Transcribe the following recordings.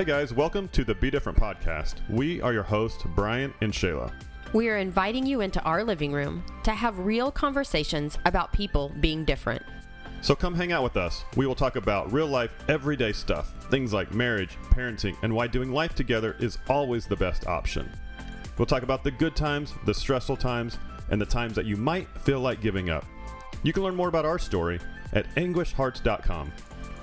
Hey guys, welcome to the Be Different podcast. We are your hosts, Brian and Shayla. We are inviting you into our living room to have real conversations about people being different. So come hang out with us. We will talk about real life, everyday stuff, things like marriage, parenting, and why doing life together is always the best option. We'll talk about the good times, the stressful times, and the times that you might feel like giving up. You can learn more about our story at anguishhearts.com.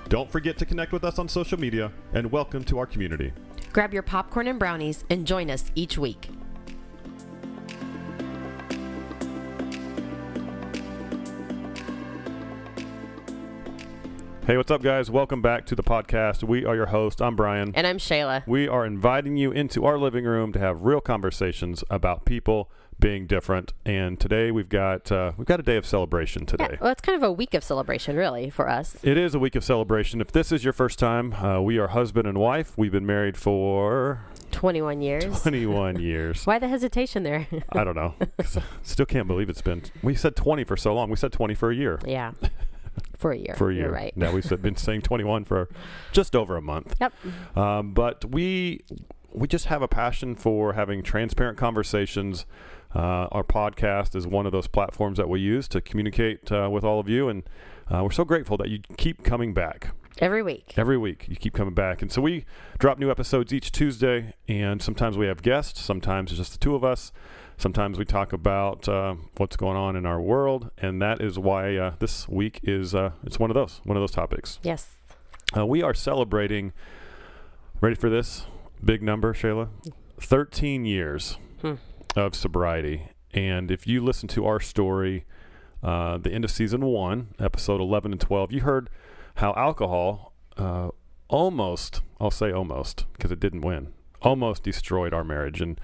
Don't forget to connect with us on social media and welcome to our community. Grab your popcorn and brownies and join us each week. Hey, what's up, guys? Welcome back to the podcast. We are your host. I'm Brian. And I'm Shayla. We are inviting you into our living room to have real conversations about people being different. And today we've got uh, we've got a day of celebration today. Yeah, well, it's kind of a week of celebration, really, for us. It is a week of celebration. If this is your first time, uh, we are husband and wife. We've been married for 21 years. 21 years. Why the hesitation there? I don't know. I still can't believe it's been. We said 20 for so long. We said 20 for a year. yeah. For a year. For a year. You're right. Now we've been saying 21 for just over a month. Yep. Um, but we we just have a passion for having transparent conversations. Uh, our podcast is one of those platforms that we use to communicate uh, with all of you, and uh, we're so grateful that you keep coming back Every week. every week. You keep coming back, and so we drop new episodes each Tuesday, and sometimes we have guests, sometimes it's just the two of us. Sometimes we talk about uh, what's going on in our world, and that is why uh, this week is uh, it's one of those one of those topics. Yes. Uh, we are celebrating. Ready for this big number, Shayla? Thirteen years Hmm. Of sobriety, and if you listen to our story, uh, the end of season one, episode eleven and twelve, you heard how alcohol uh, almost, I'll say almost, because it didn't win, almost destroyed our marriage, and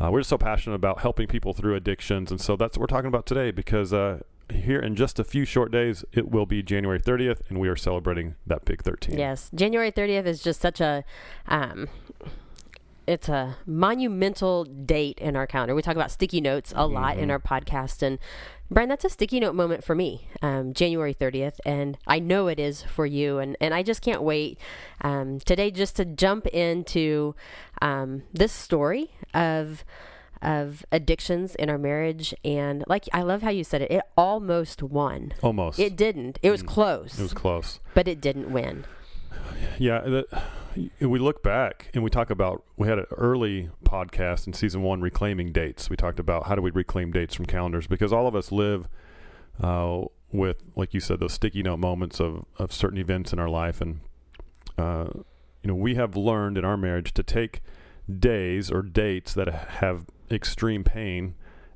uh, we're just so passionate about helping people through addictions, and so that's what we're talking about today, because. Uh, here in just a few short days, it will be January 30th, and we are celebrating that big 13. Yes. January 30th is just such a. Um, it's a monumental date in our calendar. We talk about sticky notes a lot Mm-hmm. in our podcast, and Brian, that's a sticky note moment for me, um, January 30th, and I know it is for you, and and I just can't wait um, today just to jump into um, this story of of addictions in our marriage, and like I love how you said it, it almost won. Almost. It didn't. It was close, Mm. It was close. but it didn't win. Yeah. The, we look back and we talk about, we had an early podcast in season one, reclaiming dates. We talked about how do we reclaim dates from calendars because all of us live uh, with, like you said, those sticky note moments of, of certain events in our life. And, uh, you know, we have learned in our marriage to take days or dates that have extreme pain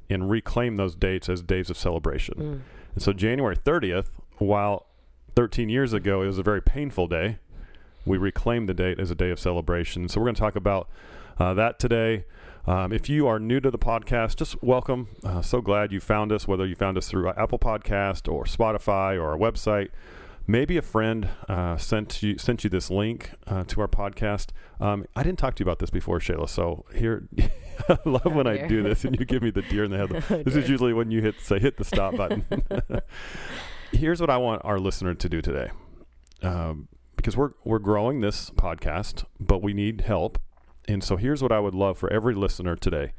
and reclaim those dates as days of celebration. Mm. And so January 30th, while 13 years ago it was a very painful day, we reclaim the date as a day of celebration. So we're going to talk about uh, that today. Um, if you are new to the podcast, just welcome. Uh, so glad you found us, whether you found us through Apple Podcast or Spotify or our website. Maybe a friend uh, sent you sent you this link uh, to our podcast. Um, I didn't talk to you about this before, Shayla. So here, I love when I do this and you give me the deer in the head. Oh, this is usually when you hit say hit the stop button. Here's what I want our listener to do today, um, because we're we're growing this podcast, but we need help, and so here's what I would love for every listener today: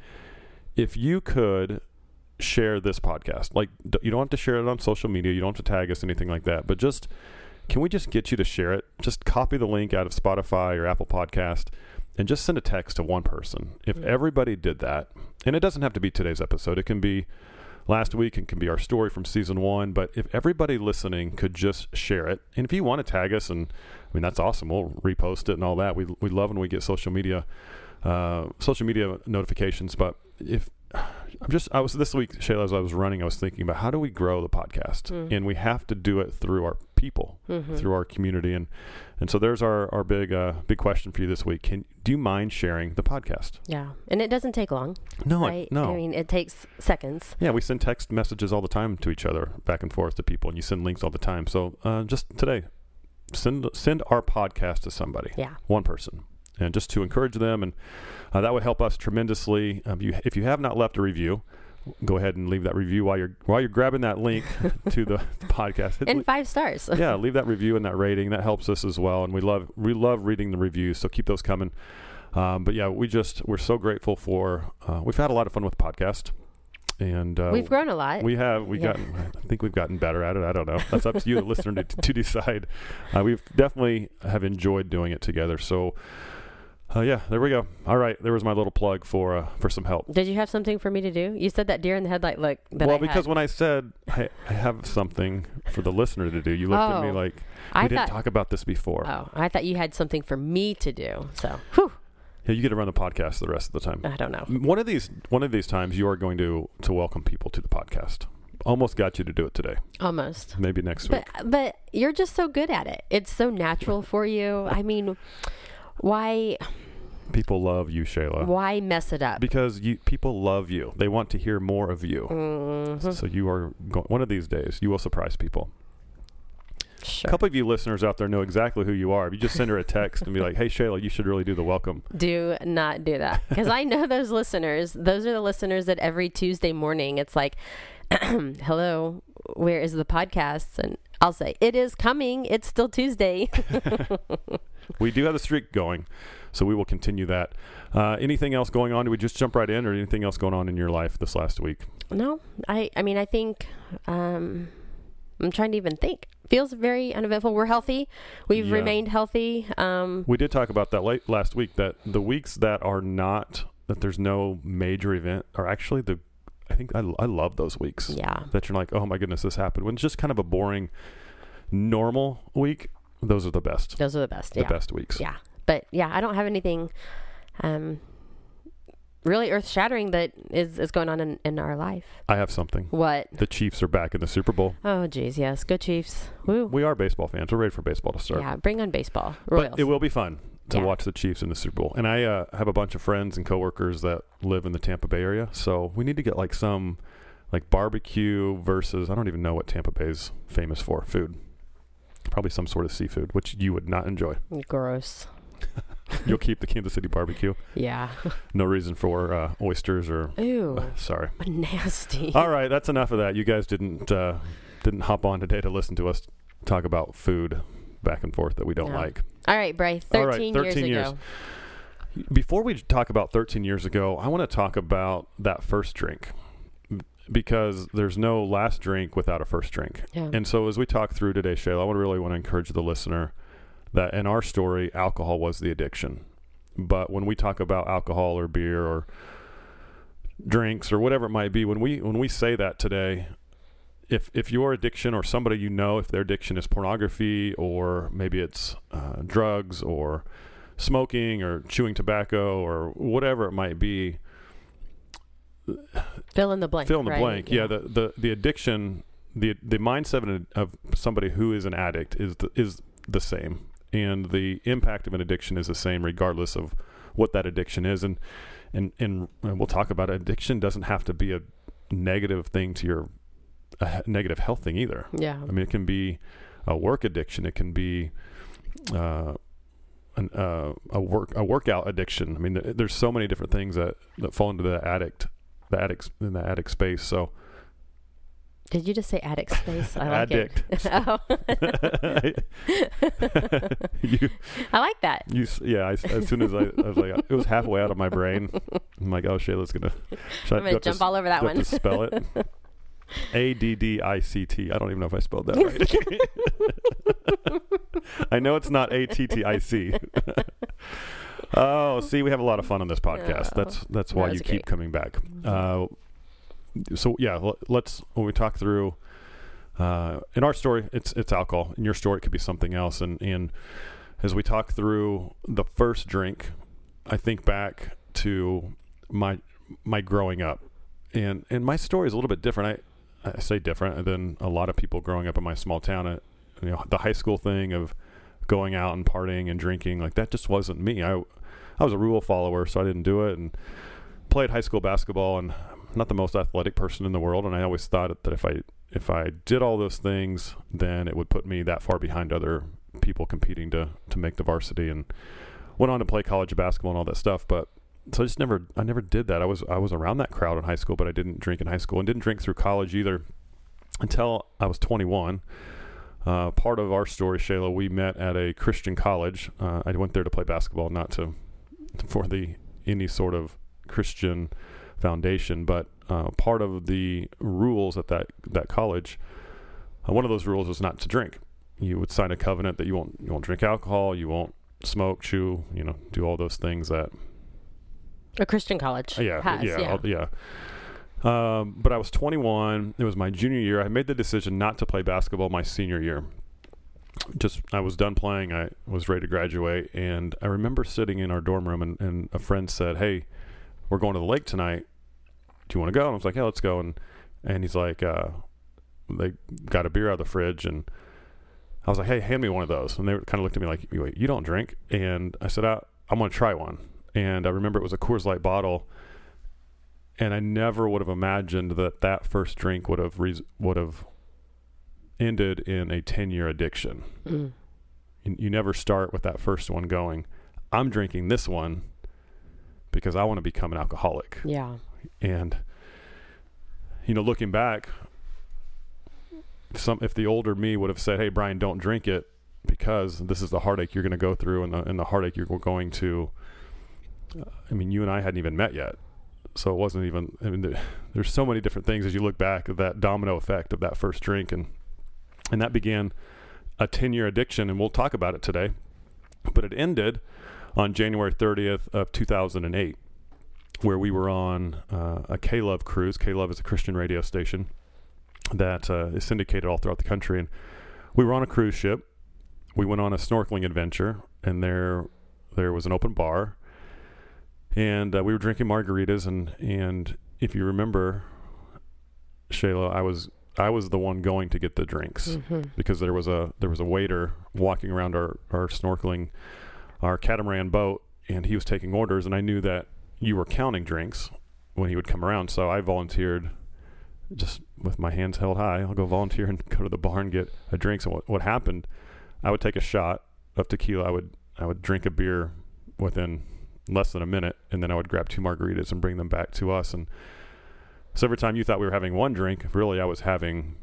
if you could share this podcast, like you don't have to share it on social media, you don't have to tag us, anything like that, but just can we just get you to share it? Just copy the link out of Spotify or Apple Podcast and just send a text to one person. If Mm. everybody did that, and it doesn't have to be today's episode, it can be last week and can be our story from season one. But if everybody listening could just share it, and if you want to tag us, and I mean that's awesome, we'll repost it and all that. We we love when we get social media uh, social media notifications. But if I'm just I was this week, Shayla, as I was running, I was thinking about how do we grow the podcast, Mm. and we have to do it through our people, Mhm. through our community, and and so there's our our big uh, big question for you this week. Can do you mind sharing the podcast? Yeah, and it doesn't take long, No, right? no. I mean, it takes seconds. Yeah, we send text messages all the time to each other, back and forth to people, and you send links all the time. So uh, just today, send send our podcast to somebody, Yeah. one person, and just to encourage them, and uh, that would help us tremendously. Um, you, if you have not left a review, go ahead and leave that review while you're while you're grabbing that link to the podcast. Hit- And five stars. yeah, leave that review and that rating. That helps us as well, and we love we love reading the reviews. So keep those coming. Um, but yeah, we just we're so grateful for. Uh, we've had a lot of fun with the podcast, and uh, We've grown a lot. we have we Yeah. gotten. I think we've gotten better at it. I don't know. That's up to you, the listener, to, to decide. Uh, we've definitely have enjoyed doing it together. So. Uh, yeah, there we go. All right, there was my little plug for uh, for some help. Did you have something for me to do? You said that deer in the headlight look that well, I because had. when I said I, I have something for the listener to do, you looked at me Oh. like we I didn't thought, talk about this before. oh, I thought you had something for me to do. So, whew, Yeah, you get to run the podcast the rest of the time. I don't know. One of these one of these times you are going to to welcome people to the podcast. Almost got you to do it today. Almost. Maybe next week. But but you're just so good at it. It's so natural for you. I mean, why People love you, Shayla. why mess it up? Because you people love you. They want to hear more of you. Mhm. So you are go- one of these days you will surprise people. Sure. A couple of you listeners out there know exactly who you are. If you just send her a text and be like, "Hey Shayla, you should really do the welcome." do not do that because I know those listeners. Those are the listeners that every Tuesday morning it's like, "Hello, where is the podcast?" And I'll say, "It is coming. It's still Tuesday." We do have the streak going, so we will continue that. Uh, anything else going on? Do we just jump right in, or anything else going on in your life this last week? no, I. I mean, I think. Um, I'm trying to even think. Feels very uneventful. We're healthy. We've Yeah. remained healthy. Um, We did talk about that late last week. That the weeks that are not that there's no major event are actually the. I think I, I love those weeks yeah. that you're like, oh my goodness, this happened. When it's just kind of a boring, normal week, those are the best. Those are the best. The yeah. best weeks. Yeah. But yeah, I don't have anything um, really earth shattering that is, is going on in, in our life. I have something. What? The Chiefs are back in the Super Bowl. Oh, geez, yes. Go Chiefs. Woo. We are baseball fans. We're ready for baseball to start. Yeah, bring on baseball. Royals. But it will be fun to Yeah. watch the Chiefs in the Super Bowl. And I uh, have a bunch of friends and coworkers that live in the Tampa Bay area, so we need to get like some like barbecue versus I don't even know what Tampa Bay's famous for food. Probably some sort of seafood, which you would not enjoy. Gross. You'll keep the Kansas City barbecue. Yeah. No reason for uh, oysters or Ooh. sorry. Nasty. All right, that's enough of that. You guys didn't uh, didn't hop on today to listen to us talk about food back and forth that we don't No. like. All right, Bray. 13, All right, 13 years years. ago. Before we talk about 13 years ago, I want to talk about that first drink because there's no last drink without a first drink. Yeah. And so as we talk through today, Shayla, I would really want to encourage the listener that in our story, alcohol was the addiction. But when we talk about alcohol or beer or drinks or whatever it might be, when we when we say that today, if if your addiction or somebody you know, if their addiction is pornography or maybe it's uh, drugs or smoking or chewing tobacco or whatever it might be, Fill in the blank. fill in the right? blank. Yeah, the, the the addiction, the the mindset of, of somebody who is an addict is the, is the same, and the impact of an addiction is the same regardless of what that addiction is. And and and we'll talk about it. addiction doesn't have to be a negative thing to your a negative health thing either. Yeah. I mean, it can be a work addiction. It can be uh, an, uh, a work a workout addiction. I mean, th- there's so many different things that, that fall into the addict the addict in the addict space. So Did you just say addict space? I like addict. it. oh, you, I like that. you, yeah. I as soon as I, I was like, it was halfway out of my brain. I'm like, oh shit, let's gonna. I'm gonna jump all over that do I have one. to spell it. A D D I C T. I don't even know if I spelled that right. I know it's not A T T I C. Oh, see, we have a lot of fun on this podcast. Oh, that's that's why you was keep coming back. Uh, so yeah, l- let's when we talk through. Uh, in our story, it's it's alcohol. In your story, it could be something else. And and as we talk through the first drink, I think back to my my growing up, and and my story is a little bit different. I I say different than a lot of people growing up in my small town. Uh, you know, the high school thing of going out and partying and drinking like that just wasn't me. I I was a rule follower, so I didn't do it, and played high school basketball. And I'm not the most athletic person in the world, and I always thought that if I if I did all those things, then it would put me that far behind other people competing to to make the varsity. And went on to play college basketball and all that stuff. But so I just never I never did that. I was I was around that crowd in high school, but I didn't drink in high school and didn't drink through college either until I was 21. Uh, part of our story, Shayla, we met at a Christian college. Uh, I went there to play basketball, not to for the any sort of Christian foundation, but uh, part of the rules at that that college, uh, one of those rules was not to drink. You would sign a covenant that you won't you won't drink alcohol, you won't smoke, chew, you know, do all those things that a Christian college yeah has. yeah Yeah. Yeah. Um, but I was 21. It was my junior year. I made the decision not to play basketball my senior year. Just I was done playing. I was ready to graduate, and I remember sitting in our dorm room, and, and a friend said, "Hey, we're going to the lake tonight. Do you want to go?" And I was like, "Yeah, let's go." And and he's like, uh, "They got a beer out of the fridge," and I was like, "Hey, hand me one of those." And they kind of looked at me like, "Wait, you don't drink?" And I said, I, "I'm going to try one." And I remember it was a Coors Light bottle and I never would have imagined that that first drink would have res- would have ended in a 10 year addiction. Mm. You, you never start with that first one going, I'm drinking this one because I want to become an alcoholic. Yeah. And you know, looking back, some if the older me would have said, "Hey, Brian, don't drink it because this is the heartache you're going to go through, and the and the heartache you're going to." I mean, you and I hadn't even met yet, so it wasn't even. I mean, there, there's so many different things as you look back at that domino effect of that first drink, and and that began a 10 year addiction, and we'll talk about it today. But it ended on January 30th of 2008 where we were on uh, a K Love cruise. K Love is a Christian radio station that uh, is syndicated all throughout the country. And we were on a cruise ship. We went on a snorkeling adventure, and there there was an open bar, and uh, we were drinking margaritas. and And if you remember, Shayla, I was I was the one going to get the drinks Mm-hmm. because there was a there was a waiter walking around our, our snorkeling our catamaran boat and he was taking orders and I knew that you were counting drinks when he would come around so I volunteered just with my hands held high I'll go volunteer and go to the bar and get a drink so what, what happened I would take a shot of tequila I would I would drink a beer within less than a minute and then I would grab two margaritas and bring them back to us and so every time you thought we were having one drink really I was having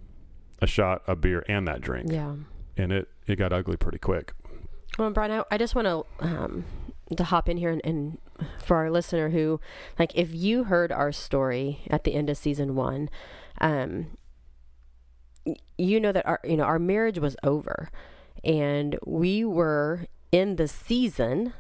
a shot, a beer, and that drink, Yeah. and it it got ugly pretty quick. Well, Brian, I, I just want to um, to hop in here and, and for our listener who, like, if you heard our story at the end of season one, um, you know that our you know our marriage was over, and we were in the season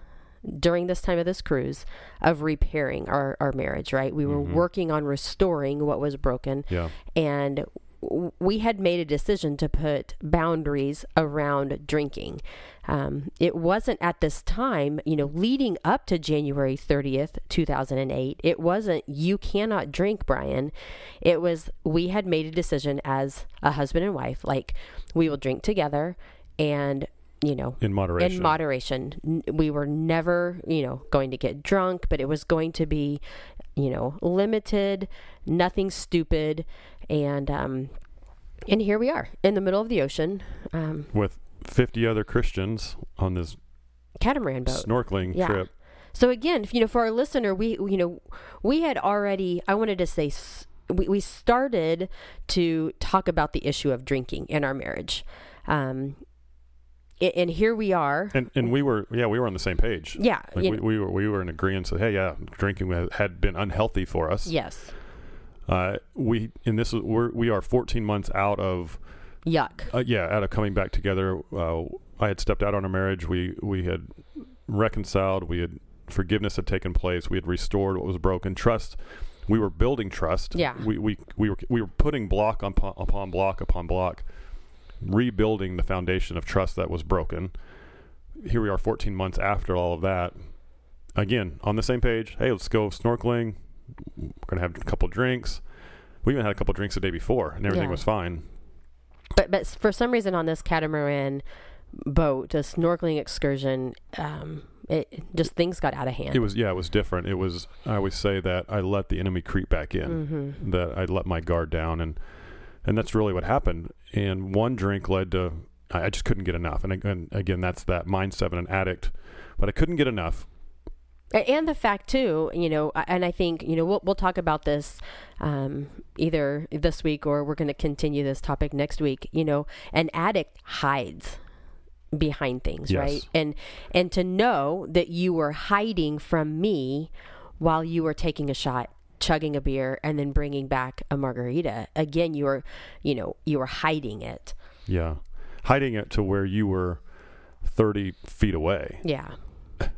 during this time of this cruise of repairing our, our marriage right we were Mhm. working on restoring what was broken Yeah, and w- we had made a decision to put boundaries around drinking. Um, it wasn't at this time, you know, leading up to January 30th, 2008. It wasn't, you cannot drink, Brian. It was, we had made a decision as a husband and wife, like, we will drink together and, you know, in moderation. in moderation. We were never, you know, going to get drunk, but it was going to be, you know, limited, nothing stupid, and um, and here we are in the middle of the ocean, um, with fifty other Christians on this catamaran boat. snorkeling Yeah. trip. So again, you know, for our listener, we you know, we had already. I wanted to say. s- We, we started to talk about the issue of drinking in our marriage. Um, and here we are. And and we were yeah we were on the same page. Yeah. Like we, we were we were in agreement. So hey yeah, drinking had- had been unhealthy for us. yes. Uh, we and this is we're we are 14 months out of Yuck. uh, yeah out of coming back together. Uh, I had stepped out on our marriage. We we had reconciled. We had forgiveness had taken place. We had restored what was broken. Trust. We were building trust. Yeah. We we we were we were putting block upon, upon block upon block, rebuilding the foundation of trust that was broken. Here we are, 14 months after all of that. Again, on the same page. Hey, let's go snorkeling. We're gonna have a couple drinks. We even had a couple drinks the day before, and everything Yeah. was fine. But but for some reason on this catamaran boat, a snorkeling excursion, um, it just things got out of hand. It was yeah, it was different. It was I always say that I let the enemy creep back in. hmm That I let my guard down and and that's really what happened. And one drink led to I I just couldn't get enough. And again, again that's that mindset of an addict. But I couldn't get enough. and the fact too you know and i think you know we'll, we'll talk about this um, either this week or we're going to continue this topic next week you know an addict hides behind things Yes. right and and to know that you were hiding from me while you were taking a shot chugging a beer and then bringing back a margarita again you were you know you were hiding it Yeah. Hiding it to where you were 30 feet away. yeah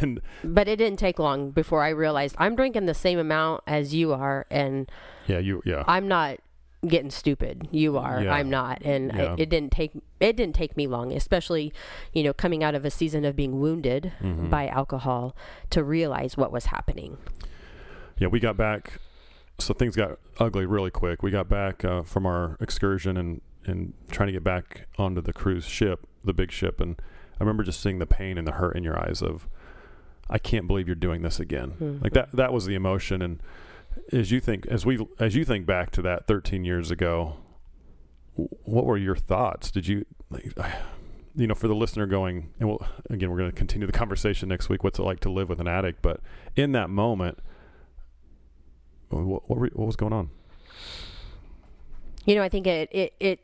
And but it didn't take long before i realized i'm drinking the same amount as you are and yeah, you, yeah. I'm not getting stupid. You are. Yeah. I'm not. And I, it didn't take it didn't take me long, especially you know coming out of a season of being wounded Mhm. by alcohol to realize what was happening. Yeah, we got back. So things got ugly really quick. We got back uh, from our excursion and and trying to get back onto the cruise ship, the big ship, and I remember just seeing the pain and the hurt in your eyes of, I can't believe you're doing this again. Mhm. Like that. That was the emotion. And as you think, as we, as you think back to that 13 years ago, what were your thoughts? Did you, like, you know, for the listener going, and we'll, again, we're going to continue the conversation next week. What's it like to live with an addict? But in that moment, what, what, were- what was going on? You know, I think it it it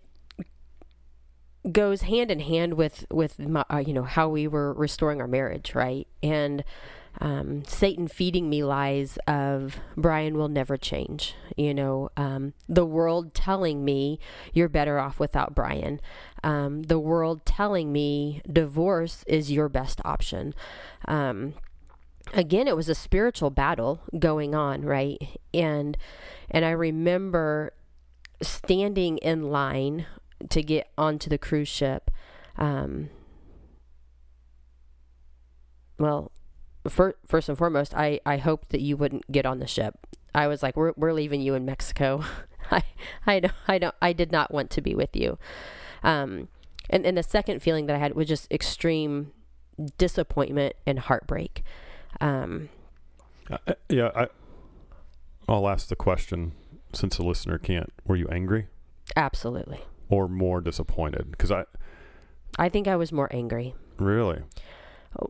goes hand in hand with with my, uh, you know how we were restoring our marriage, right? And um, Satan feeding me lies of Brian will never change. You know, um, the world telling me you're better off without Brian. Um, the world telling me divorce is your best option. Again, it was a spiritual battle going on, right? And and I remember standing in line to get onto the cruise ship. Um, well, fir- first and foremost, I, I hoped that you wouldn't get on the ship. I was like, we're, we're leaving you in Mexico. I, I don't, I don't, I did not want to be with you. Um, and, and the second feeling that I had was just extreme disappointment and heartbreak. Um, Uh, uh, yeah, I, I'll ask the question since the listener can't. Were you angry absolutely. or more disappointed? Because I I think I was more angry. really,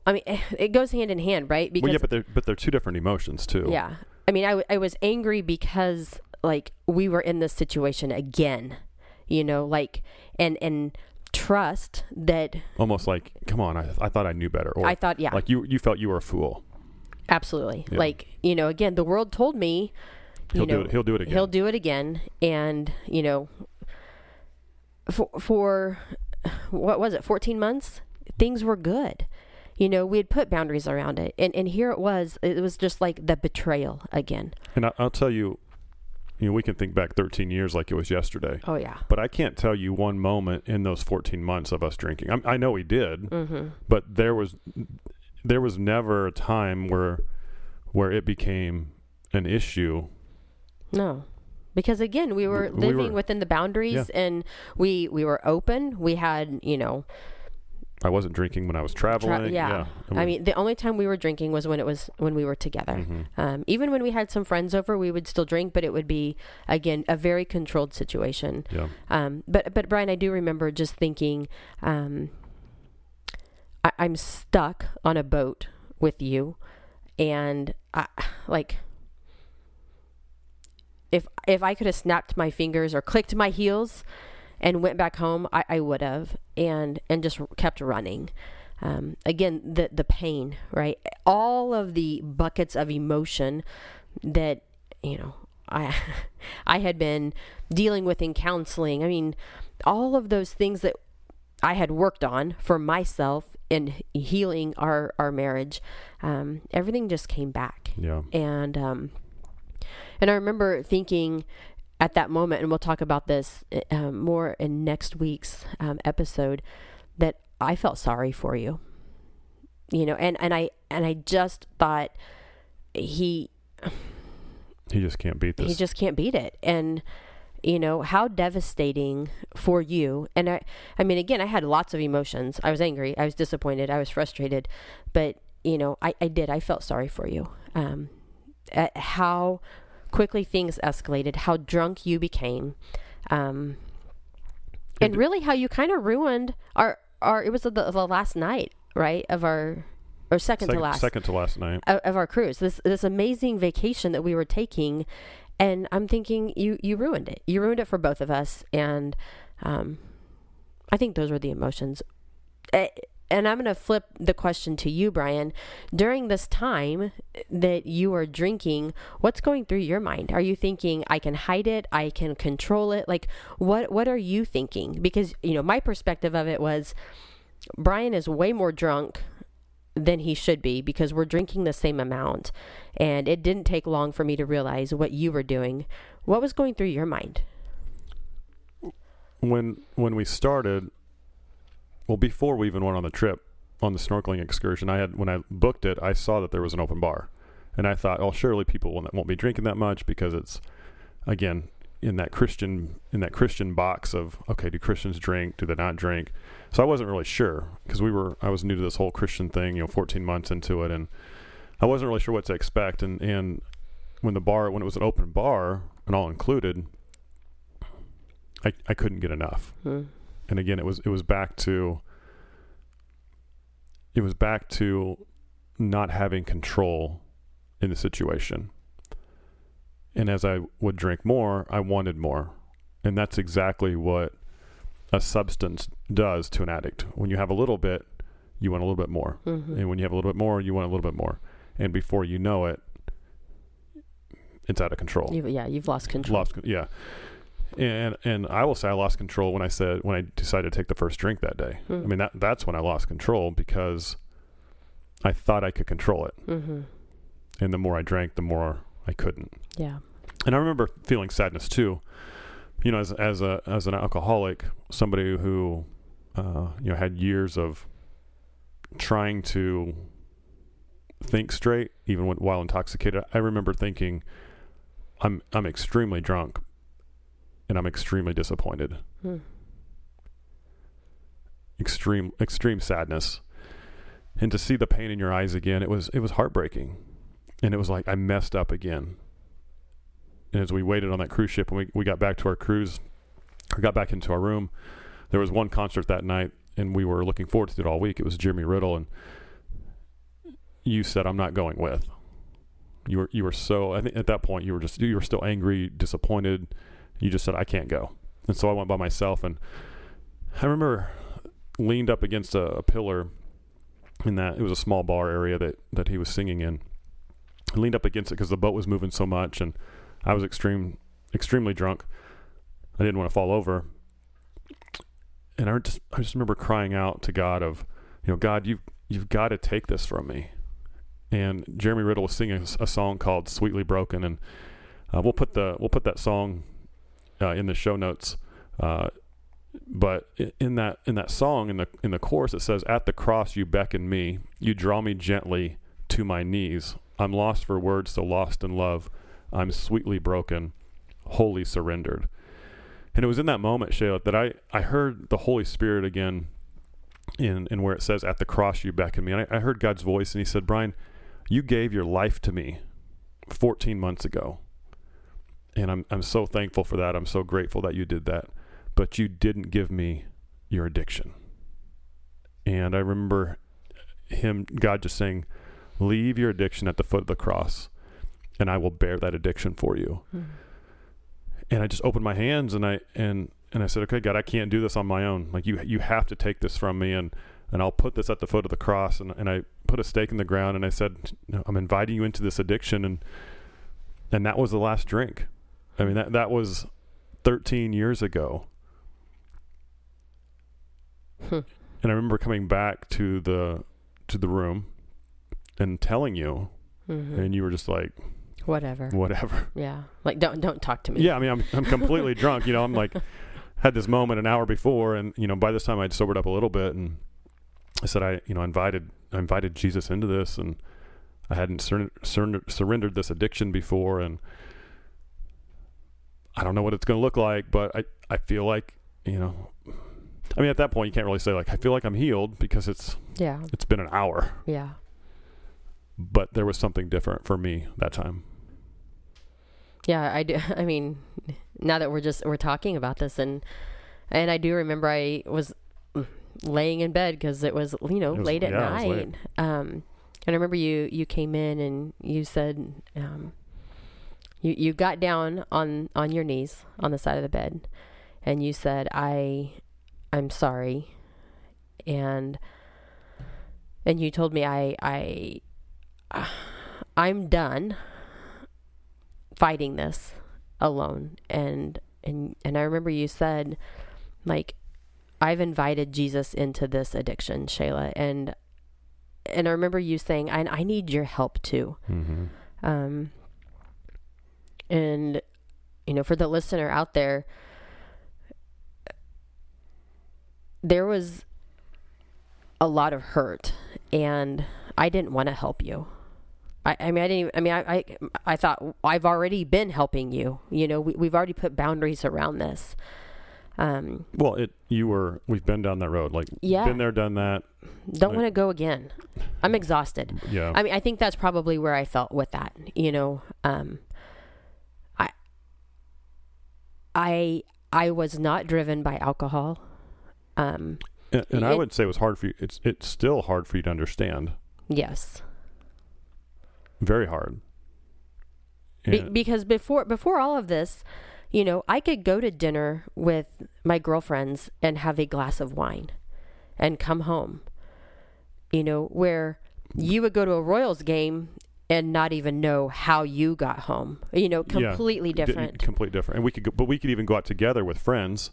I mean, it goes hand in hand, right? Because well, yeah, but they're but they're two different emotions too. Yeah. I mean, I, w- I was angry because like we were in this situation again, you know, like and and trust that almost like, come on, I, I thought I knew better, or I thought, yeah, like you you felt you were a fool. Absolutely. Yeah. Like, you know, again, the world told me He'll you know, do it. He'll do it again. he'll do it again and, you know, for for what was it? 14 months? Things were good. You know, we had put boundaries around it. And and here it was. It was just like the betrayal again. and I, I'll tell you, you know, we can think back 13 years like it was yesterday. Oh yeah. But I can't tell you one moment in those 14 months of us drinking. I, I know we did, Mhm. but there was there was never a time where where it became an issue. No. Because again, we were We living were- within the boundaries and we we were open. We had, you know, I wasn't drinking when I was tra- traveling. yeah. I mean, the only time we were drinking was when it was when we were together. Mhm. Um, even when we had some friends over, we would still drink, but it would be again a very controlled situation. yeah, Um, but but Brian, I do remember just thinking, um, I, I'm stuck on a boat with you, and I, like if if I could have snapped my fingers or clicked my heels and went back home, I, I would have, and and just kept running. Um, again, the the pain, right? All of the buckets of emotion that you know I I had been dealing with in counseling. I mean, all of those things that I had worked on for myself in healing our our marriage. Um, everything just came back yeah, and um, and I remember thinking at that moment, and we'll talk about this um, more in next week's um, episode, that I felt sorry for you, you know, and and I and I just thought he he just can't beat this. he just can't beat it, and you know how devastating for you. And i i mean again i had lots of emotions. I was angry. I was disappointed. I was frustrated. But you know i, I did. I felt sorry for you. Um how quickly things escalated how drunk you became um and And- really how you kind of ruined our our it was the, the last night right of our or second, second to last second to last night. of, of our cruise. This this amazing vacation that we were taking, and I'm thinking you you ruined it. You ruined it for both of us, and um, I think those were the emotions. Eh, and I'm going to flip the question to you, Brian. During this time that you are drinking, what's going through your mind? Are you thinking I can hide it, I can control it? Like what what are you thinking? Because you know, my perspective of it was Brian is way more drunk than he should be because we're drinking the same amount. And it didn't take long for me to realize what you were doing. What was going through your mind? When when we started, well, before we even went on the trip on the snorkeling excursion, I had when I booked it, I saw that there was an open bar, and I thought, oh, surely people won't, won't be drinking that much because it's again in that Christian in that Christian box of okay, do Christians drink? Do they not drink? So I wasn't really sure because we were I was new to this whole Christian thing, you know, 14 months into it, and I wasn't really sure what to expect. And and when the bar when it was an open bar and all included, I I couldn't get enough. Hmm. And again, it was it was back to it was back to not having control in the situation. And as I would drink more, I wanted more. And that's exactly what a substance does to an addict. When you have a little bit, you want a little bit more. Mhm. And when you have a little bit more, you want a little bit more. And before you know it, it's out of control. You've, yeah, you've lost control. Lost, yeah. And and I will say I lost control when I said when I decided to take the first drink that day. Hmm. I mean that that's when I lost control because I thought I could control it, Mm-hmm. and the more I drank, the more I couldn't. Yeah. And I remember feeling sadness too. You know, as as a as an alcoholic, somebody who uh, you know had years of trying to think straight, even when, while intoxicated. I remember thinking, I'm I'm extremely drunk, and I'm extremely disappointed. Hmm. Extreme extreme sadness, and to see the pain in your eyes again, it was it was heartbreaking, and it was like I messed up again. And as we waited on that cruise ship we, we got back to our cruise, or got back into our room, there was one concert that night and we were looking forward to it all week. It was Jeremy Riddle and you said I'm not going with. You were you were so I think at that point you were just you were still angry, disappointed. You just said I can't go. And so I went by myself and I remember leaned up against a, a pillar in that it was a small bar area that that he was singing in. I leaned up against it because the boat was moving so much and I was extreme, extremely drunk. I didn't want to fall over, and I just, I just remember crying out to God of, you know, God, you've, you've got to take this from me. And Jeremy Riddle was singing a song called "Sweetly Broken," and uh, we'll put the, we'll put that song uh, in the show notes. Uh, but in that, in that song, in the, in the chorus, it says, "At the cross you beckon me, you draw me gently to my knees. I'm lost for words, so lost in love." I'm sweetly broken, wholly surrendered. And it was in that moment, Shayla, that I, I heard the Holy Spirit again in, in where it says, At the cross you beckon me. And I, I heard God's voice, and He said, Brian, you gave your life to me 14 months ago. And I'm, I'm so thankful for that. I'm so grateful that you did that. But you didn't give me your addiction. And I remember Him, God just saying, Leave your addiction at the foot of the cross and I will bear that addiction for you. Mhm. And I just opened my hands and I and and I said, "Okay, God, I can't do this on my own. Like you you have to take this from me and and I'll put this at the foot of the cross." And and I put a stake in the ground and I said, no, "I'm inviting you into this addiction." And and that was the last drink. I mean, that that was 13 years ago. Hmm. And I remember coming back to the to the room and telling you Mhm. and you were just like Whatever. whatever Yeah. Like don't don't talk to me. yeah i mean i'm, I'm completely drunk you know i'm like had this moment an hour before and you know by this time i'd sobered up a little bit and i said i you know invited i invited jesus into this and i hadn't sur- sur- surrendered this addiction before and i don't know what it's going to look like but i i feel like you know i mean at that point you can't really say like i feel like i'm healed because it's Yeah. it's been an hour Yeah. but there was something different for me that time Yeah, I do. I mean, now that we're just we're talking about this, and and I do remember I was laying in bed because it was you know was- late at yeah, night. Um, and I remember you you came in and you said um, you you got down on on your knees on the side of the bed and you said I I'm sorry and and you told me I I uh, I'm done fighting this alone and and and I remember you said like I've invited Jesus into this addiction, Shayla, and and I remember you saying, "I, I need your help too." Mm-hmm. Um, and you know, for the listener out there, there was a lot of hurt, and I didn't want to help you. I, I mean, I didn't. Even, I mean, I, I, I thought I've already been helping you. You know, we, we've already put boundaries around this. Um, Well, it you were we've been down that road. Like Yeah. been there, done that. don't Like- want to go again. I'm exhausted. Yeah. I mean, I think that's probably where I felt with that. You know, um, I, I, I was not driven by alcohol. Um, and, and I it- would say it was hard for you. It's it's still hard for you to understand. yes, Very hard. Be- because before before all of this, you know, I could go to dinner with my girlfriends and have a glass of wine, and come home. You know, where you would go to a Royals game and not even know how you got home. You know, completely di- different. completely different. And we could, go, but we could even go out together with friends.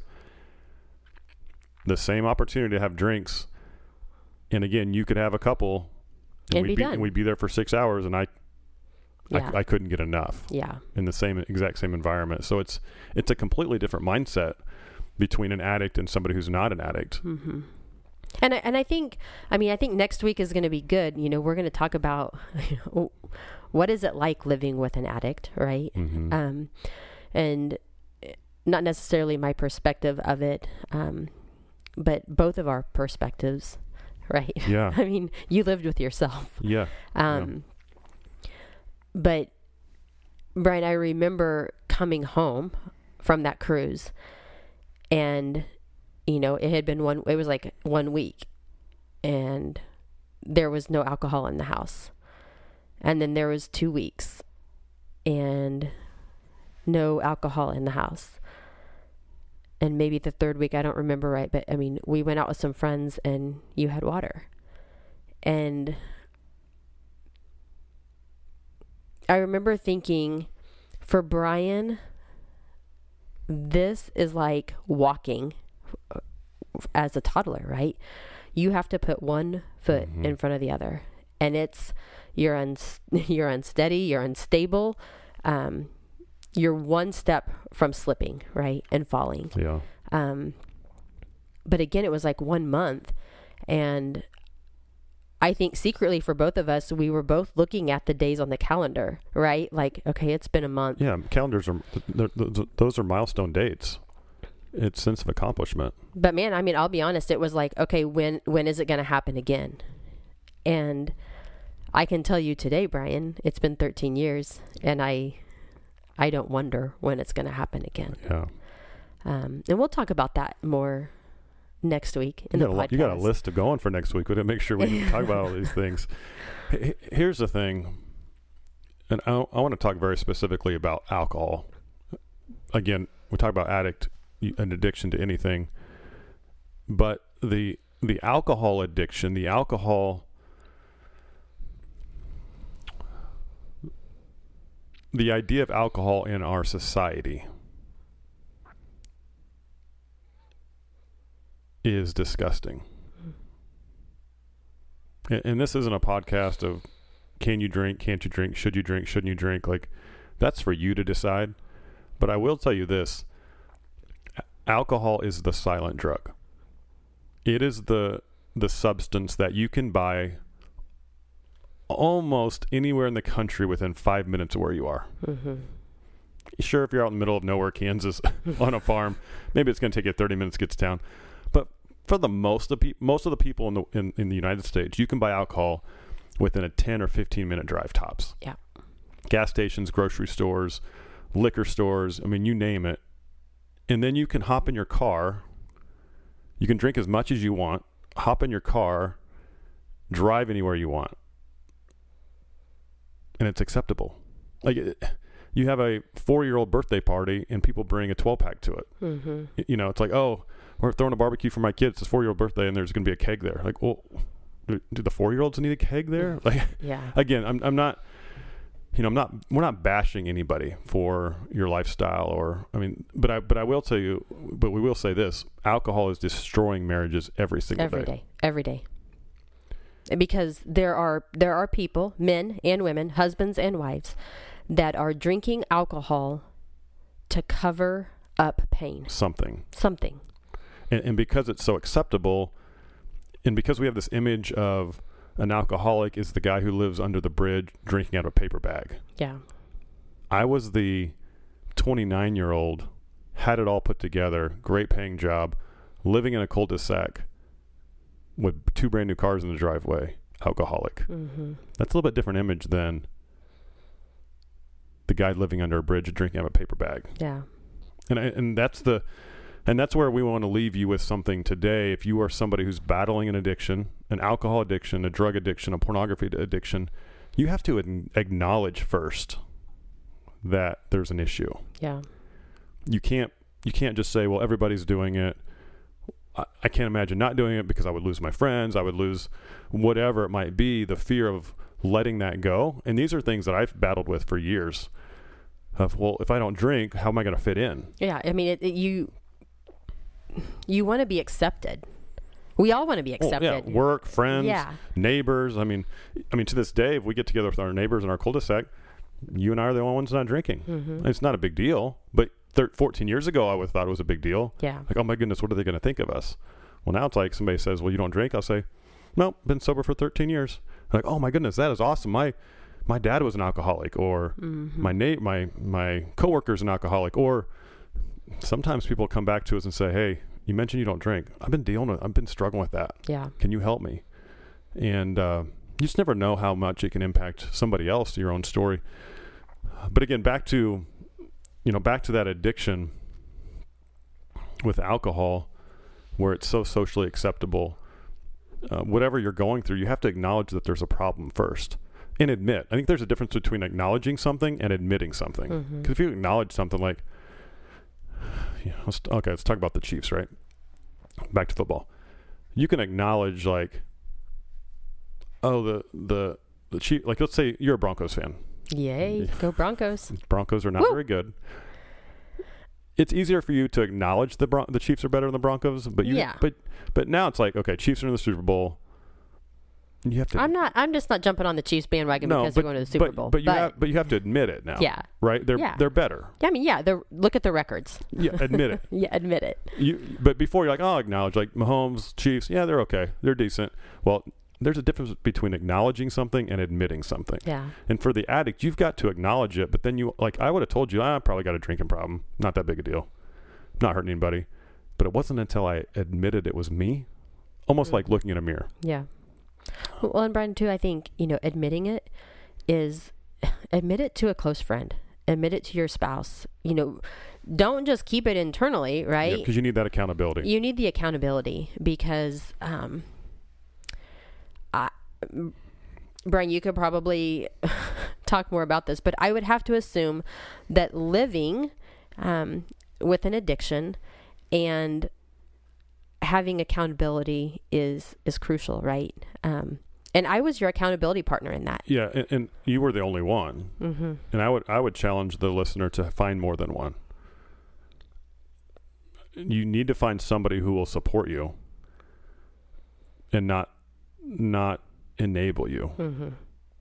The same opportunity to have drinks, and again, you could have a couple, And we'd be done. and we'd be there for six hours, and I, yeah, I, I couldn't get enough yeah. in the same exact same environment. So it's it's a completely different mindset between an addict and somebody who's not an addict. hmm And I, and I think I mean I think next week is going to be good. You know, we're going to talk about what is it like living with an addict, right? Mm-hmm. Um, and not necessarily my perspective of it, um, but both of our perspectives, right? yeah, I mean, you lived with yourself. yeah, Um, But Brian, I remember coming home from that cruise, and you know it had been one. It was like one week, and there was no alcohol in the house, and then there was two weeks, and no alcohol in the house. And maybe the third week, I don't remember right, but I mean, we went out with some friends and you had water. And I remember thinking, for Brian, this is like walking as a toddler, right? You have to put one foot Mhm. in front of the other, and it's you're un, you're unsteady, you're unstable, um, you're one step from slipping, right, and falling. yeah. Um, but again, it was like one month, and I think secretly for both of us, we were both looking at the days on the calendar, right? Like, okay, it's been a month. Yeah, calendars are those are milestone dates. It's sense of accomplishment. But man, I mean, I'll be honest. It was like, okay, when when is it going to happen again? And I can tell you today, Brian, it's been 13 years, and I I don't wonder when it's going to happen again. Yeah, Um, and we'll talk about that more next week in you the got, a, podcast. li- you got a list to go on for next week. We didn't make sure we talk about all these things. Here's the thing, and I, I want to talk very specifically about alcohol. Again, we talk about addict, an addiction to anything, but the the alcohol addiction, the alcohol the idea of alcohol in our society is disgusting. And, this isn't a podcast of can you drink, can't you drink, should you drink, shouldn't you drink. Like that's for you to decide. But I will tell you this alcohol is the silent drug. It is the the substance that you can buy almost anywhere in the country within five minutes of where you are. hmm Sure, if you're out in the middle of nowhere, Kansas, on a farm, maybe it's going to take you 30 minutes to get to town. But for the most of the pe- most of the people in the in, in the United States, you can buy alcohol within a 10 or 15 minute drive tops. Yeah. Gas stations, grocery stores, liquor stores, I mean, you name it. And then you can hop in your car. You can drink as much as you want, hop in your car, drive anywhere you want. And it's acceptable. Like it, you have a four-year-old birthday party and people bring a 12-pack to it. Mm-hmm. You know, it's like, oh, we're throwing a barbecue for my kid. It's his four-year-old birthday, and there's going to be a keg there. Like, well, do, do the four-year-olds need a keg there? Like, Yeah. again, I'm I'm not. You know, I'm not. We're not bashing anybody for your lifestyle, or I mean, but I but I will tell you, but we will say this: alcohol is destroying marriages every single day. Every day. Every day. Because there are there are people, men and women, husbands and wives, that are drinking alcohol to cover up pain. Something, Something. and, and because it's so acceptable, and because we have this image of an alcoholic is the guy who lives under the bridge drinking out of a paper bag. Yeah. I was the 29 year old, had it all put together, great paying job, living in a cul-de-sac with two brand new cars in the driveway, alcoholic. Mm-hmm. That's a little bit different image than the guy living under a bridge drinking out of a paper bag. Yeah. And I, and that's the and that's where we want to leave you with something today. If you are somebody who's battling an addiction, an alcohol addiction, a drug addiction, a pornography addiction, you have to acknowledge first that there's an issue. Yeah. You can't you can't just say, "Well, everybody's doing it." I, can't imagine not doing it because I would lose my friends. I would lose whatever it might be. The fear of letting that go, and these are things that I've battled with for years. Of well, if I don't drink, how am I going to fit in? Yeah. I mean, it, it- you you want to be accepted. We all want to be Well, accepted. yeah, work, friends, Yeah. neighbors. I mean, I mean, to this day, if we get together with our neighbors in our cul-de-sac, you and I are the only ones not drinking. Mm-hmm. It's not a big deal. But thir- 14 years ago, I would have thought it was a big deal. Yeah. Like, oh my goodness, what are they going to think of us? Well, now it's like somebody says, "Well, you don't drink." I'll say, "No, been sober for 13 years." Like, oh my goodness, that is awesome. My my dad was an alcoholic, or Mm-hmm. my na- my my coworker's an alcoholic, or sometimes people come back to us and say, "Hey, you mentioned you don't drink. I've been dealing with. I've been struggling with that." Yeah. can you help me and uh, you just never know how much it can impact somebody else your own story but again back to you know back to that addiction with alcohol where it's so socially acceptable uh, whatever you're going through you have to acknowledge that there's a problem first and admit. I think there's a difference between acknowledging something and admitting something. Because Mm-hmm. if you acknowledge something like yeah, let's, okay let's talk about the chiefs right? Back to football. You can acknowledge like oh the the the chief like let's say you're a broncos fan Yay. Go Broncos. broncos are not Woo! very good it's easier for you to acknowledge the Bron- the chiefs are better than the broncos but you Yeah. but but now it's like okay chiefs are in the super bowl you have to I'm not. I'm just not jumping on the Chiefs bandwagon no because but, they're going to the Super but, Bowl. but you have but you have to admit it now yeah, right they're Yeah. they're better yeah. I mean, yeah. The look at the records. yeah admit it Yeah, admit it. you but before you're like, oh, I'll acknowledge like Mahomes, Chiefs, yeah, they're okay, they're decent. Well, there's a difference between acknowledging something and admitting something. Yeah, And for the addict, you've got to acknowledge it, but then you like I would have told you, ah, I probably got a drinking problem, not that big a deal, not hurting anybody. But it wasn't until I admitted it was me, almost like Mhm. looking in a mirror. yeah. Well, and Brian too. I think you know, admitting it is admit it to a close friend. Admit it to your spouse. You know, don't just keep it internally, right? Because you need that accountability. you need the accountability because um Brian, you could probably talk more about this, but I would have to assume that living um, with an addiction and having accountability is is crucial, right? Um, and I was your accountability partner in that. yeah, and, and you were the only one. Mm-hmm. And I would I would challenge the listener to find more than one. You need to find somebody who will support you and not not enable you. Mm-hmm.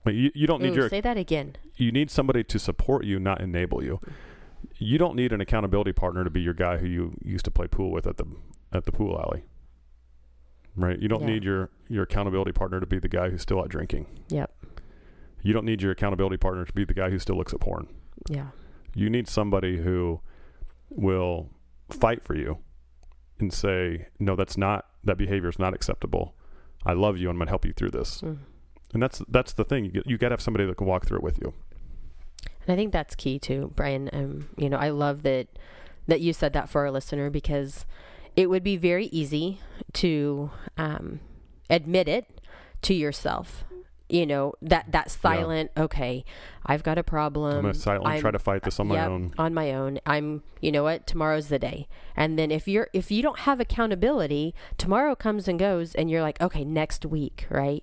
Like you, you don't need Ooh, your say that again. you need somebody to support you, not enable you. You don't need an accountability partner to be your guy who you used to play pool with at the at the pool alley. Right? You don't Yeah. need your your accountability partner to be the guy who's still out drinking. Yep. You don't need your accountability partner to be the guy who still looks at porn. Yeah. You need somebody who will fight for you and say, "No, that's not that behavior is not acceptable. I love you and I'm going to help you through this." Mm. And that's that's the thing. You get, you got to have somebody that can walk through it with you. And I think that's key too, Brian. Um, you know, I love that that you said that for our listener because it would be very easy to um, admit it to yourself. You know that that silent okay i've got a problem. I'm to silently I'm- try to fight this on my Yep, own. on my own. I'm you know what? Tomorrow's the day. And then if you're if you don't have accountability tomorrow comes and goes and you're like okay next week right?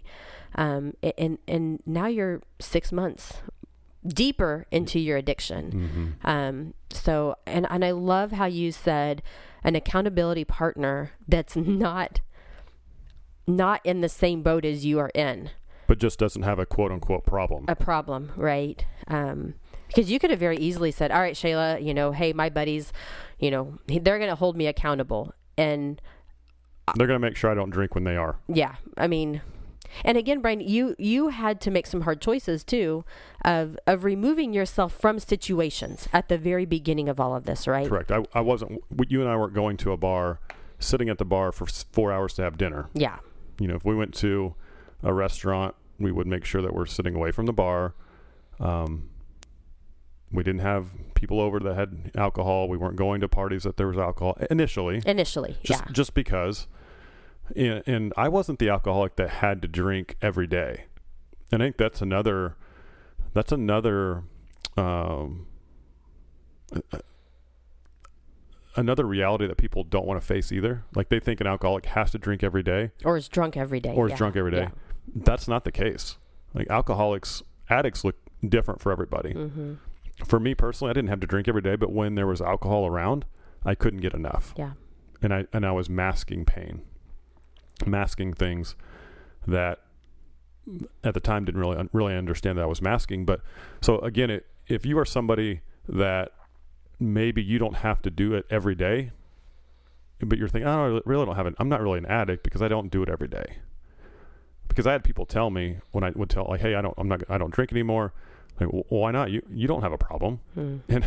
Um and and now you're six months deeper into your addiction. Hmm um so and and i love how you said an accountability partner that's not not in the same boat as you are in But just doesn't have a quote unquote problem. a problem, right? Um, because you could have very easily said, "All right, Shayla, you know, hey, my buddies, you know, they're going to hold me accountable," and They're going to make sure I don't drink when they are. yeah, I mean, and again, Brian, you you had to make some hard choices too, of of removing yourself from situations at the very beginning of all of this, right? Correct. I, I wasn't, you and I weren't going to a bar, sitting at the bar for four hours to have dinner. Yeah, You know, if we went to a restaurant, we would make sure that we're sitting away from the bar. Um, we didn't have people over that had alcohol. We weren't going to parties that there was alcohol initially. initially, just yeah, just because and, and i wasn't the alcoholic that had to drink every day and i think that's another that's another um another reality that people don't want to face either like they think an alcoholic has to drink every day or is drunk every day, or is yeah, drunk every day yeah. That's not the case. Like alcoholics addicts look different for everybody. Mm-hmm. for me personally i didn't have to drink every day but when there was alcohol around i couldn't get enough. Yeah. and i and i was masking pain masking things that at the time didn't really really understand that i was masking. But so again it, if you are somebody that maybe you don't have to do it every day but you're thinking i don't really don't have it i'm not really an addict because i don't do it every day because i had people tell me when i would tell like hey i don't i'm not i don't drink anymore like well, why not you you don't have a problem Mm. and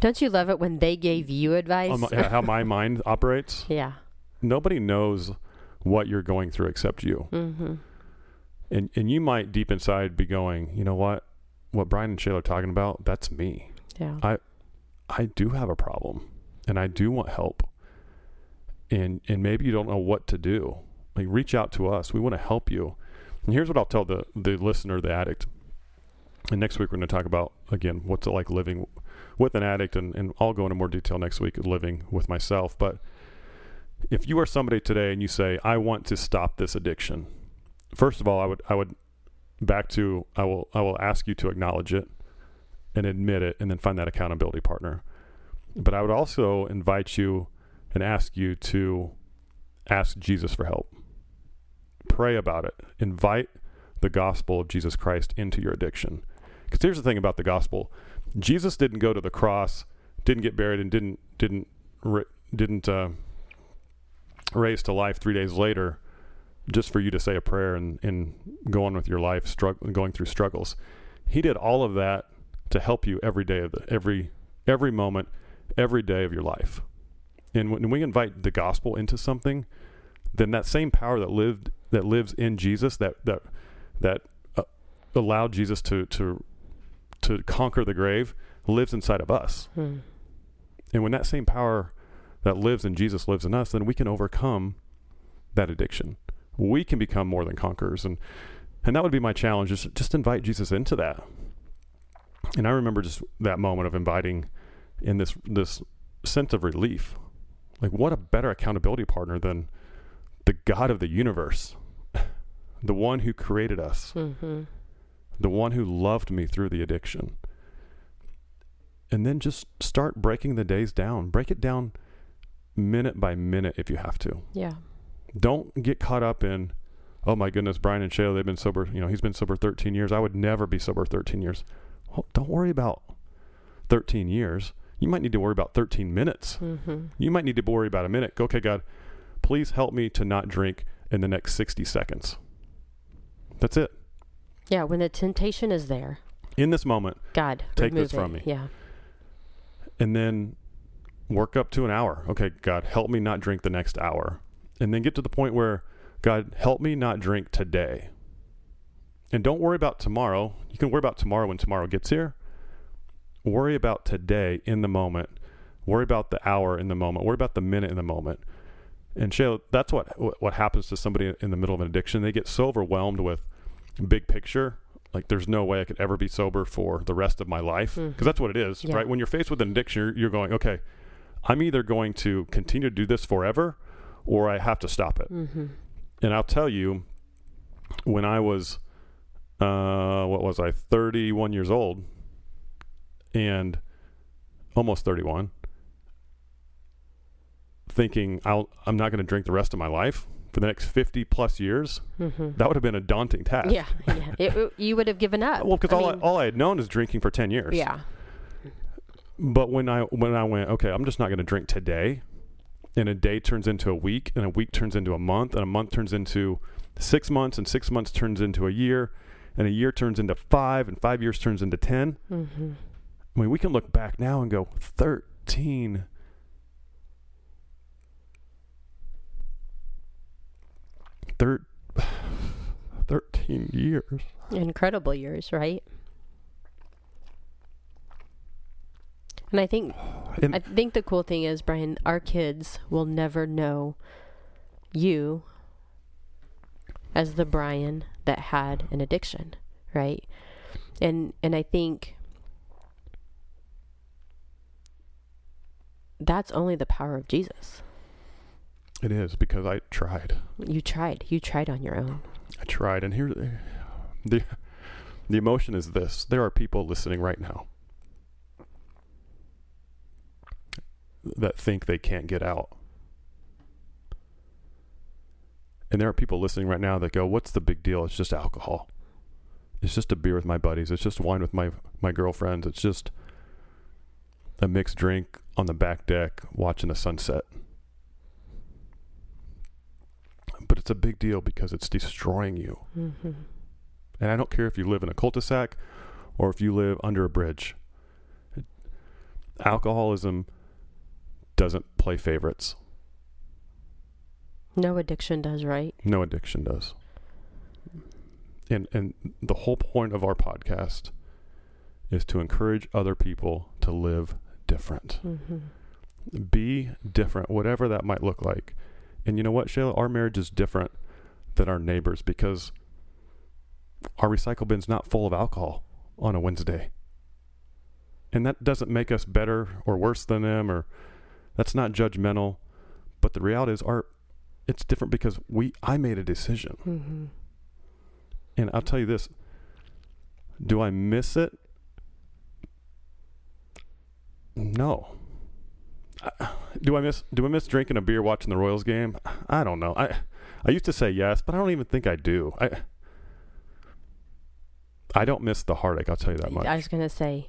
Don't you love it when they gave you advice? um, how my mind operates yeah. nobody knows what you're going through except you Mm-hmm. and and you might deep inside be going you know what what brian and shayla are talking about that's me Yeah. I I do have a problem and i do want help and and maybe you don't know what to do like reach out to us. We want to help you. And here's what i'll tell the the listener the addict. And next week we're going to talk about again what's it like living with an addict and, and i'll go into more detail next week living with myself. But if you are somebody today and you say i want to stop this addiction first of all i would i would back to i will i will ask you to acknowledge it and admit it and then find that accountability partner. But i would also invite you and ask you to ask jesus for help pray about it. Invite the gospel of jesus christ into your addiction. Because here's the thing about the gospel. Jesus didn't go to the cross didn't get buried and didn't didn't didn't uh, raise to life three days later just for you to say a prayer and, and go on with your life strugg- going through struggles. He did all of that to help you every day of the every every moment every day of your life. And when we invite the gospel into something then that same power that lived that lives in jesus that that that uh, allowed jesus to to to conquer the grave lives inside of us Hmm. and when that same power that lives in Jesus lives in us, then we can overcome that addiction. We can become more than conquerors. And and that would be my challenge, is just invite Jesus into that. And I remember just that moment of inviting in this this sense of relief. Like what a better accountability partner than the God of the universe, the one who created us Mm-hmm. the one who loved me through the addiction. And then just start breaking the days down. Break it down minute by minute if you have to. Yeah. Don't get caught up in, oh my goodness, Brian and Shayla, they've been sober, you know, he's been sober 13 years. I would never be sober 13 years. Well, don't worry about 13 years. You might need to worry about 13 minutes. Mm-hmm. You might need to worry about a minute. Go, okay, God, please help me to not drink in the next 60 seconds. That's it. Yeah. When the temptation is there, In this moment, God, Take this from it. me. Yeah. and then work up to an hour. Okay, God, help me not drink the next hour. And then get to the point where, God, help me not drink today. And don't worry about tomorrow. You can worry about tomorrow when tomorrow gets here. Worry about today in the moment. Worry about the hour in the moment. Worry about the minute in the moment. And Shayla, that's what what happens to somebody in the middle of an addiction. They get so overwhelmed with big picture, like there's no way I could ever be sober for the rest of my life because Mhm. that's what it is, Yeah. right? When you're faced with an addiction, you're, you're going, okay, I'm either going to continue to do this forever or I have to stop it. Mm-hmm. And I'll tell you, when I was, uh, what was I, 31 years old and almost 31, thinking I'll, I'm not going to drink the rest of my life for the next 50 plus years, Mm-hmm. that would have been a daunting task. Yeah, yeah. It, it- you would have given up. Well, because all, mean, I, all I had known is drinking for 10 years. yeah, But when I when I went, okay, I'm just not going to drink today, and a day turns into a week, and a week turns into a month, and a month turns into six months, and six months turns into a year, and a year turns into five, and five years turns into ten. mm-hmm. I mean, we can look back now and go thirteen. Thir- 13 years. incredible years, right? And I think And- I think the cool thing is, Brian, our kids will never know you as the Brian that had an addiction, right? And and I think that's only the power of Jesus. It is because I tried. You tried. You tried on your own. I tried, and here, the the emotion is this: there are people listening right now that think they can't get out, and there are people listening right now that go, "What's the big deal? It's just alcohol. It's just a beer with my buddies. It's just wine with my my girlfriends. It's just a mixed drink on the back deck watching the sunset." But it's a big deal because it's destroying you. Mm-hmm. And I don't care if you live in a cul-de-sac or if you live under a bridge. Alcoholism doesn't play favorites. No addiction does, right? No addiction does. And and the whole point of our podcast is to encourage other people to live different. Mm-hmm. Be different, whatever that might look like. And you know what, Shayla? Our marriage is different than our neighbors because our recycle bin's not full of alcohol on a Wednesday. And that doesn't make us better or worse than them or that's not judgmental. But the reality is our it's different because we I made a decision. Mm-hmm. And I'll tell you this. Do I miss it? No. Do I miss do I miss drinking a beer watching the Royals game? I don't know. I I used to say yes, but I don't even think I do. I I don't miss the heartache, I'll tell you that much. I was gonna say,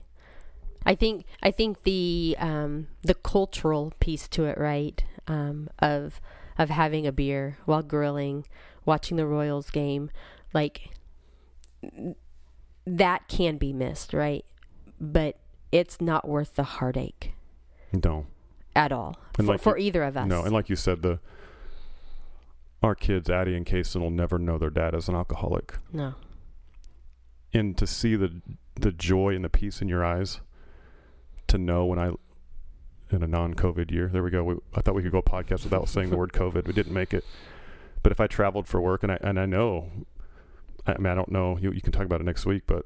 I think I think the um, the cultural piece to it, right? Um, of of having a beer while grilling, watching the Royals game, like that can be missed, right? But it's not worth the heartache no. At all for, like for you- either of us. No, and like you said the our kids, Addie and Kason, will never know their dad as an alcoholic. no. and to see the the joy and the peace in your eyes to know when I in a non-COVID year. There we go. We, I thought we could go podcast without saying the word COVID. We didn't make it. But if I traveled for work and I and I know, I mean I don't know. You you can talk about it next week. But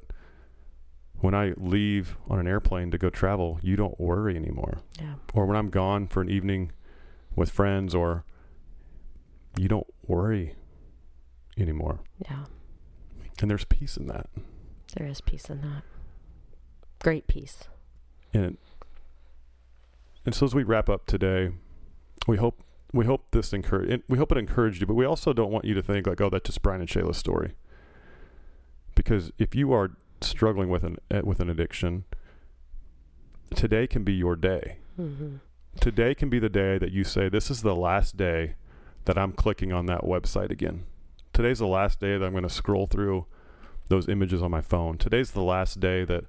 when I leave on an airplane to go travel, you don't worry anymore. Yeah. Or when I'm gone for an evening with friends, or you don't worry anymore. Yeah. And there's peace in that. There is peace in that. Great peace. And and so as we wrap up today, we hope we hope this encourage we hope it encouraged you, but we also don't want you to think like, oh, that's just Brian and Shayla's story. Because if you are struggling with an eh, with an addiction, today can be your day. Mm-hmm. Today can be the day that you say, this is the last day that I'm clicking on that website again. Today's the last day that I'm going to scroll through those images on my phone. Today's the last day that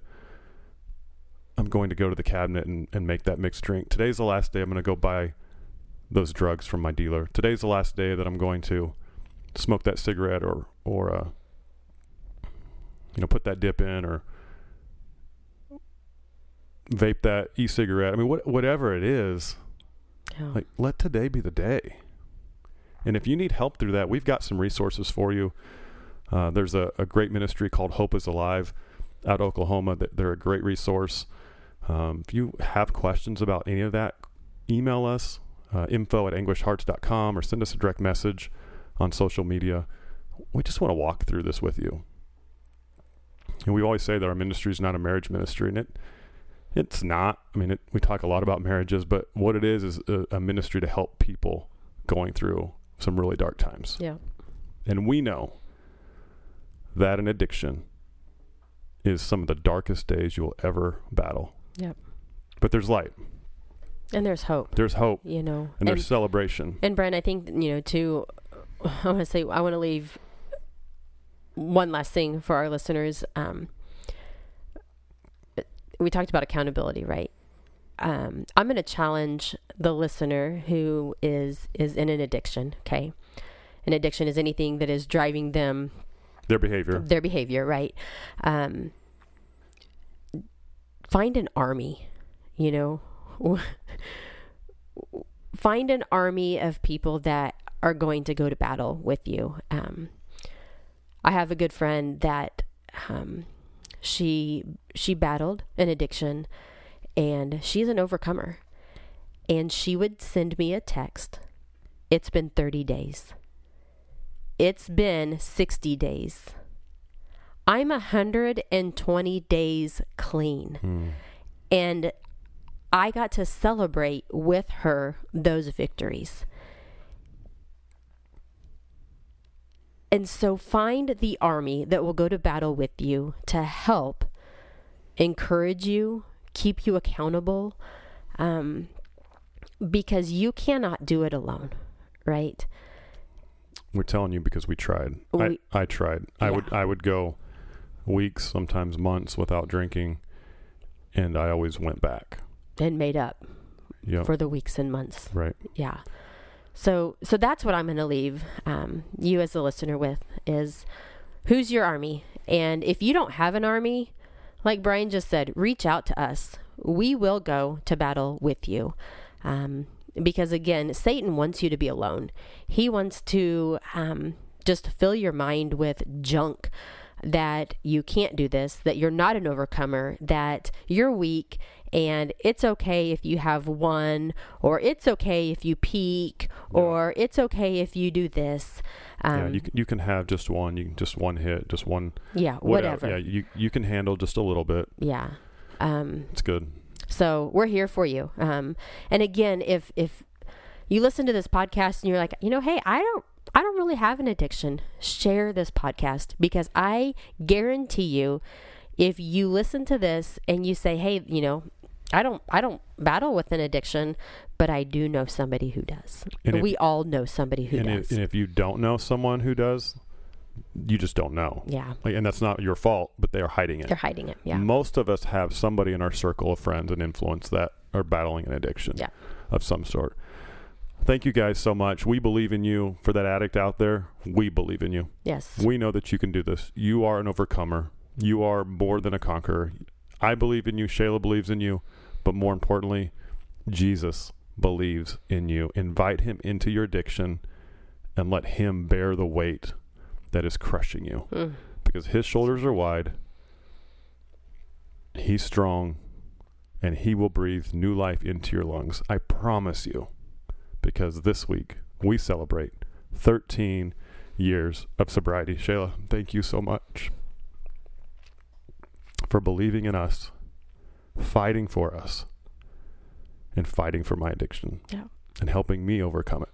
I'm going to go to the cabinet and, and make that mixed drink. Today's the last day I'm going to go buy those drugs from my dealer. Today's the last day that I'm going to smoke that cigarette or or uh, you know put that dip in or vape that e-cigarette. I mean, what, whatever it is, Yeah. like let today be the day. And if you need help through that, we've got some resources for you. Uh, there's a, a great ministry called Hope is Alive out of Oklahoma. That They're a great resource. Um, if you have questions about any of that, email us uh, info at anguishedhearts.com or send us a direct message on social media. We just want to walk through this with you. And we always say that our ministry is not a marriage ministry, and it it's not. I mean, it, we talk a lot about marriages, but what it is is a, a ministry to help people going through some really dark times. Yeah. And we know that an addiction is some of the darkest days you'll ever battle. Yep. But there's light. And there's hope. There's hope. You know. And, And, there's celebration. and Brent, I think you know too. I want to say I want to leave one last thing for our listeners. Um, we talked about accountability, right? Um, I'm going to challenge the listener who is is in an addiction. Okay, an addiction is anything that is driving them Their behavior. their behavior, right? Um, find an army, you know, find an army of people that are going to go to battle with you. Um, I have a good friend that um, she she battled an addiction, and she's an overcomer. And she would send me a text. It's been 30 days. It's been 60 days. I'm 120 days clean. Hmm. And I got to celebrate with her those victories. And so find the army that will go to battle with you to help encourage you, keep you accountable, um, because you cannot do it alone, right? We're telling you because we tried. We- I, I tried. I would I would go weeks, sometimes months without drinking, and I always went back. And made up Yep. for the weeks and months. right. yeah so so that's what i'm going to leave um, you as the listener with is who's your army? And if you don't have an army like brian just said reach out to us. We will go to battle with you. Um, because again satan wants you to be alone. He wants to um, just fill your mind with junk that you can't do this that you're not an overcomer that you're weak and it's okay if you have one or it's okay if you peak Yeah. or it's okay if you do this um, yeah. You can you can have just one. You can just one hit, just one yeah whatever. whatever Yeah. You you can handle just a little bit. yeah um, It's good. so we're here for you um, and again if if you listen to this podcast and you're like you know hey i don't i don't really have an addiction share this podcast because i guarantee you if you listen to this and you say hey you know i don't i don't battle with an addiction but i do know somebody who does And if- we all know somebody who and does if, and if you don't know someone who does, you just don't know. yeah Like, and that's not your fault, but they are hiding it. they're hiding it yeah Most of us have somebody in our circle of friends and influence that are battling an addiction Yeah. of some sort. Thank you guys so much. We believe in you. For that addict out there, we believe in you. yes We know that you can do this. You are an overcomer. You are more than a conqueror. I believe in you. Shayla believes in you. But more importantly, Jesus believes in you. Invite him into your addiction and let him bear the weight that is crushing you Mm. because his shoulders are wide. He's strong and he will breathe new life into your lungs. I promise you. Because this week we celebrate 13 years of sobriety. Shayla, thank you so much for believing in us, fighting for us, and fighting for my addiction. Yeah. And helping me overcome it.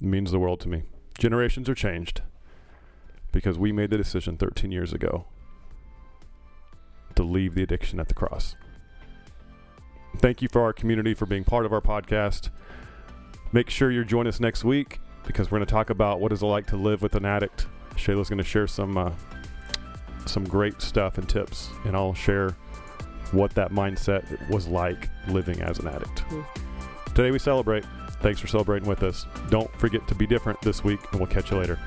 It means the world to me. Generations are changed because we made the decision 13 years ago to leave the addiction at the cross. Thank you for our community for being part of our podcast. Make sure you join us next week because we're going to talk about what is it like to live with an addict. Shayla's going to share some uh, some great stuff and tips, and I'll share what that mindset was like living as an addict. Mm. Today we celebrate. Thanks for celebrating with us. Don't forget to be different this week, and we'll catch you later.